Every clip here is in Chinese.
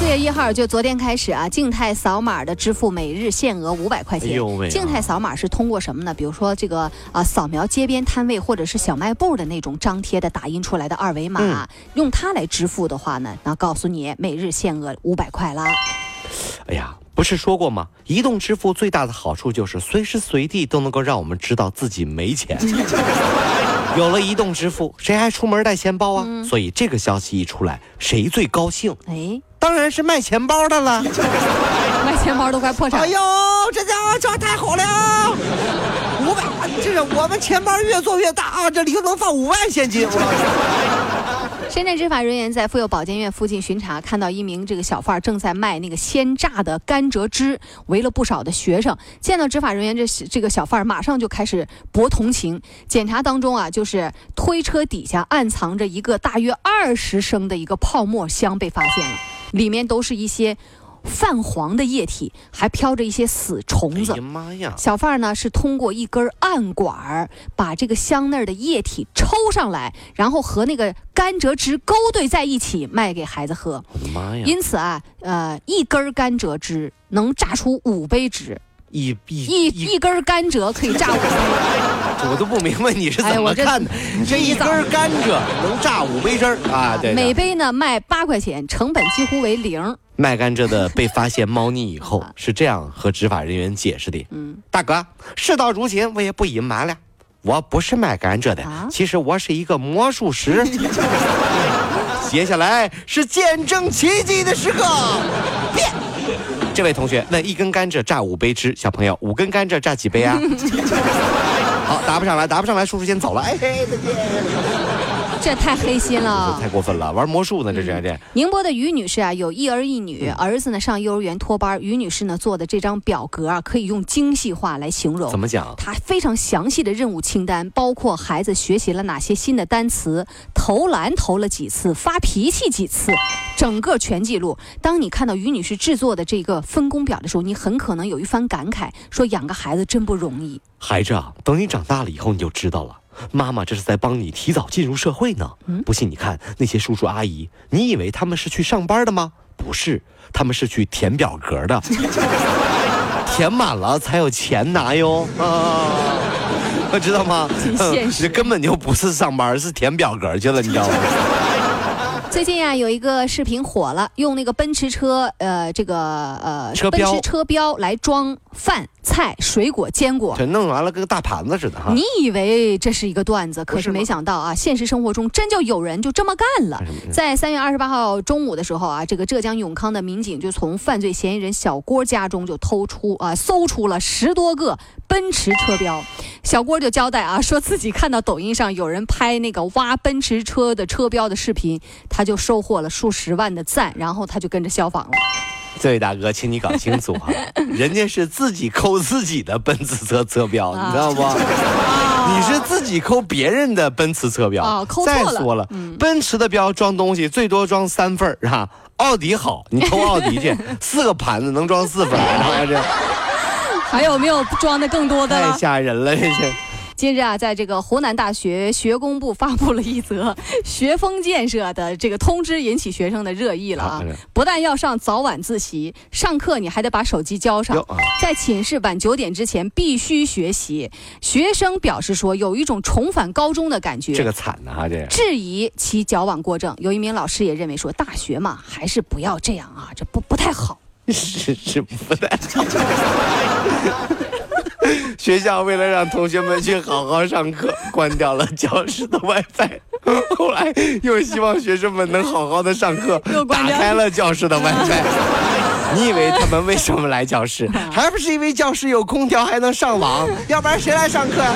从四月一号，就昨天开始啊，静态扫码的支付每日限额五百块钱。哎啊静态扫码是通过什么呢？比如说这个啊，扫描街边摊位或者是小卖部的那种张贴的打印出来的二维码，嗯用它来支付的话呢，那告诉你每日限额五百块啦。哎呀，不是说过吗？移动支付最大的好处就是随时随地都能够让我们知道自己没钱。有了移动支付，谁还出门带钱包啊？所以这个消息一出来，谁最高兴？哎，当然是卖钱包的了。卖钱包都快破产了。哎呦，这家伙这太好了！五百，这是我们钱包越做越大啊，这里头能放五万现金。深圳执法人员在妇幼保健院附近巡查，看到一名这个小贩正在卖那个鲜榨的甘蔗汁，围了不少的学生。见到执法人员，这这个小贩马上就开始博同情。检查当中啊，就是推车底下暗藏着一个大约二十升的一个泡沫箱被发现了，里面都是一些泛黄的液体，还飘着一些死虫子哎呀。妈呀！小贩儿呢是通过一根暗管儿把这个香奈儿的液体抽上来，然后和那个甘蔗汁勾兑在一起卖给孩子喝。因此啊，呃，一根甘蔗汁能榨出五杯汁，一一一一根甘蔗可以榨五杯。我都不明白你是怎么看的。这一根甘蔗能榨五杯汁儿啊？对每。杯呢卖八块钱，成本几乎为零。卖甘蔗的被发现猫腻以后，是这样和执法人员解释的：嗯，大哥，事到如今，我也不隐瞒了，我不是卖甘蔗的，啊其实我是一个魔术师。接下来是见证奇迹的时刻，变。这位同学，问一根甘蔗榨五杯汁，小朋友，五根甘蔗榨几杯啊？好，答不上来，答不上来，叔叔先走了。哎嘿，再见。这太黑心了太。过分了，玩魔术呢，这这这。宁波的于女士啊，有一儿一女，儿子呢上幼儿园托班。于女士呢做的这张表格啊，可以用精细化来形容。怎么讲？她非常详细的任务清单，包括孩子学习了哪些新的单词，投篮投了几次，发脾气几次，整个全记录。当你看到于女士制作的这个分工表的时候，你很可能有一番感慨，说养个孩子真不容易。孩子啊，等你长大了以后，你就知道了。妈妈这是在帮你提早进入社会呢。不信你看那些叔叔阿姨，你以为他们是去上班的吗？不是，他们是去填表格的，填满了才有钱拿哟。啊，知道吗？挺现实这 根本就不是上班，是填表格去了，你知道吗？最近啊，有一个视频火了，用那个奔驰车，呃，这个呃车奔驰车标来装饭菜、水果、坚果。这弄完了跟个大盘子似的哈。你以为这是一个段子，可是没想到啊，现实生活中真就有人就这么干了。在三月二十八号中午的时候啊，这个浙江永康的民警就从犯罪嫌疑人小郭家中就偷出啊、搜出了十多个奔驰车标。小郭就交代啊，说自己看到抖音上有人拍那个挖奔驰车的车标的视频，他就收获了数十万的赞，然后他就跟着效仿了。这位大哥，请你搞清楚哈，人家是自己抠自己的奔驰车车标，啊你知道不？你是自己抠别人的奔驰车标。啊抠错再说了，奔驰的标装东西最多装三份儿哈。奥迪好，你偷奥迪去，四个盘子能装四份儿，然后这 还有没有装的更多的太？吓人了，这是。近日啊，在这个湖南大学学工部发布了一则 学风建设的这个通知，引起学生的热议了啊！不但要上早晚自习，上课你还得把手机交上在寝室晚九点之前必须学习。学生表示说，有一种重返高中的感觉。这个惨呐哈，这质疑其矫枉过正。有一名老师也认为说，大学嘛，还是不要这样啊，这不不太好。是是不太好。学校为了让同学们去好好上课，关掉了教室的 WiFi。后来又希望学生们能好好的上课又，打开了教室的 WiFi。你以为他们为什么来教室？还不是因为教室有空调还能上网？要不然谁来上课呀？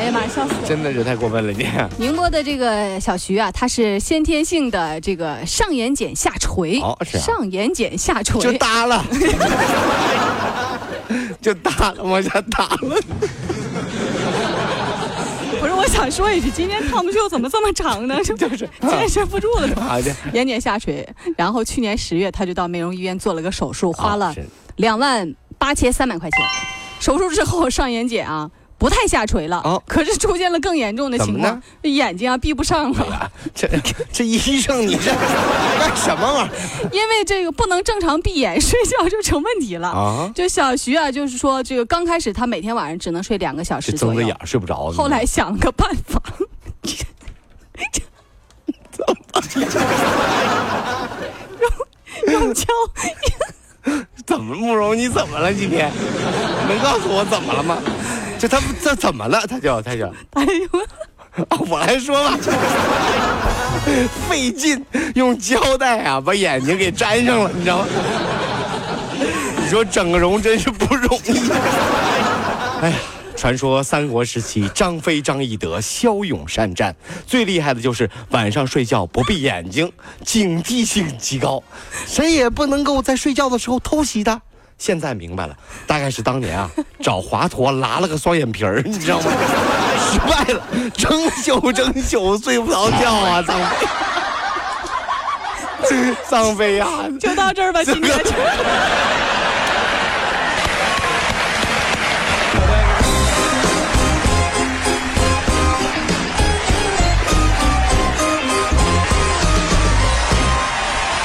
哎呀妈，笑死了！真的是太过分了，你。宁波的这个小徐啊，他是先天性的这个上眼睑下垂，哦是啊上眼睑下垂，就耷了，就耷了，往下耷了。想说一句，今天汤姆秀怎么这么长呢？就是坚持不住了都。啊，这延年下垂，然后去年十月他就到美容医院做了个手术，花了两万八千三百块钱。手术之后上眼睑啊不太下垂了，哦可是出现了更严重的情况眼睛啊闭不上了，啊，这这医生你这干什么玩意儿 因为这个不能正常闭眼睡觉就成问题了。啊？就小徐啊，就是说这个刚开始他每天晚上只能睡两个小时左右这睁着眼，睡不着。后来想了个办法，用用胶怎么慕容你怎么了？今天能告诉我怎么了吗？这他这怎么了？他就他就哎呦，啊，我来说吧，费劲用胶带啊把眼睛给粘上了，你知道吗？你说整个容真是不容易。哎呀，传说三国时期张飞、张翼德骁勇善战，最厉害的就是晚上睡觉不闭眼睛，警惕性极高，谁也不能够在睡觉的时候偷袭他。现在明白了，大概是当年啊 找华佗拉了个双眼皮儿，你知道吗？失败了，整宿整宿睡不着觉啊，张飞，张飞呀、就到这儿吧，今天。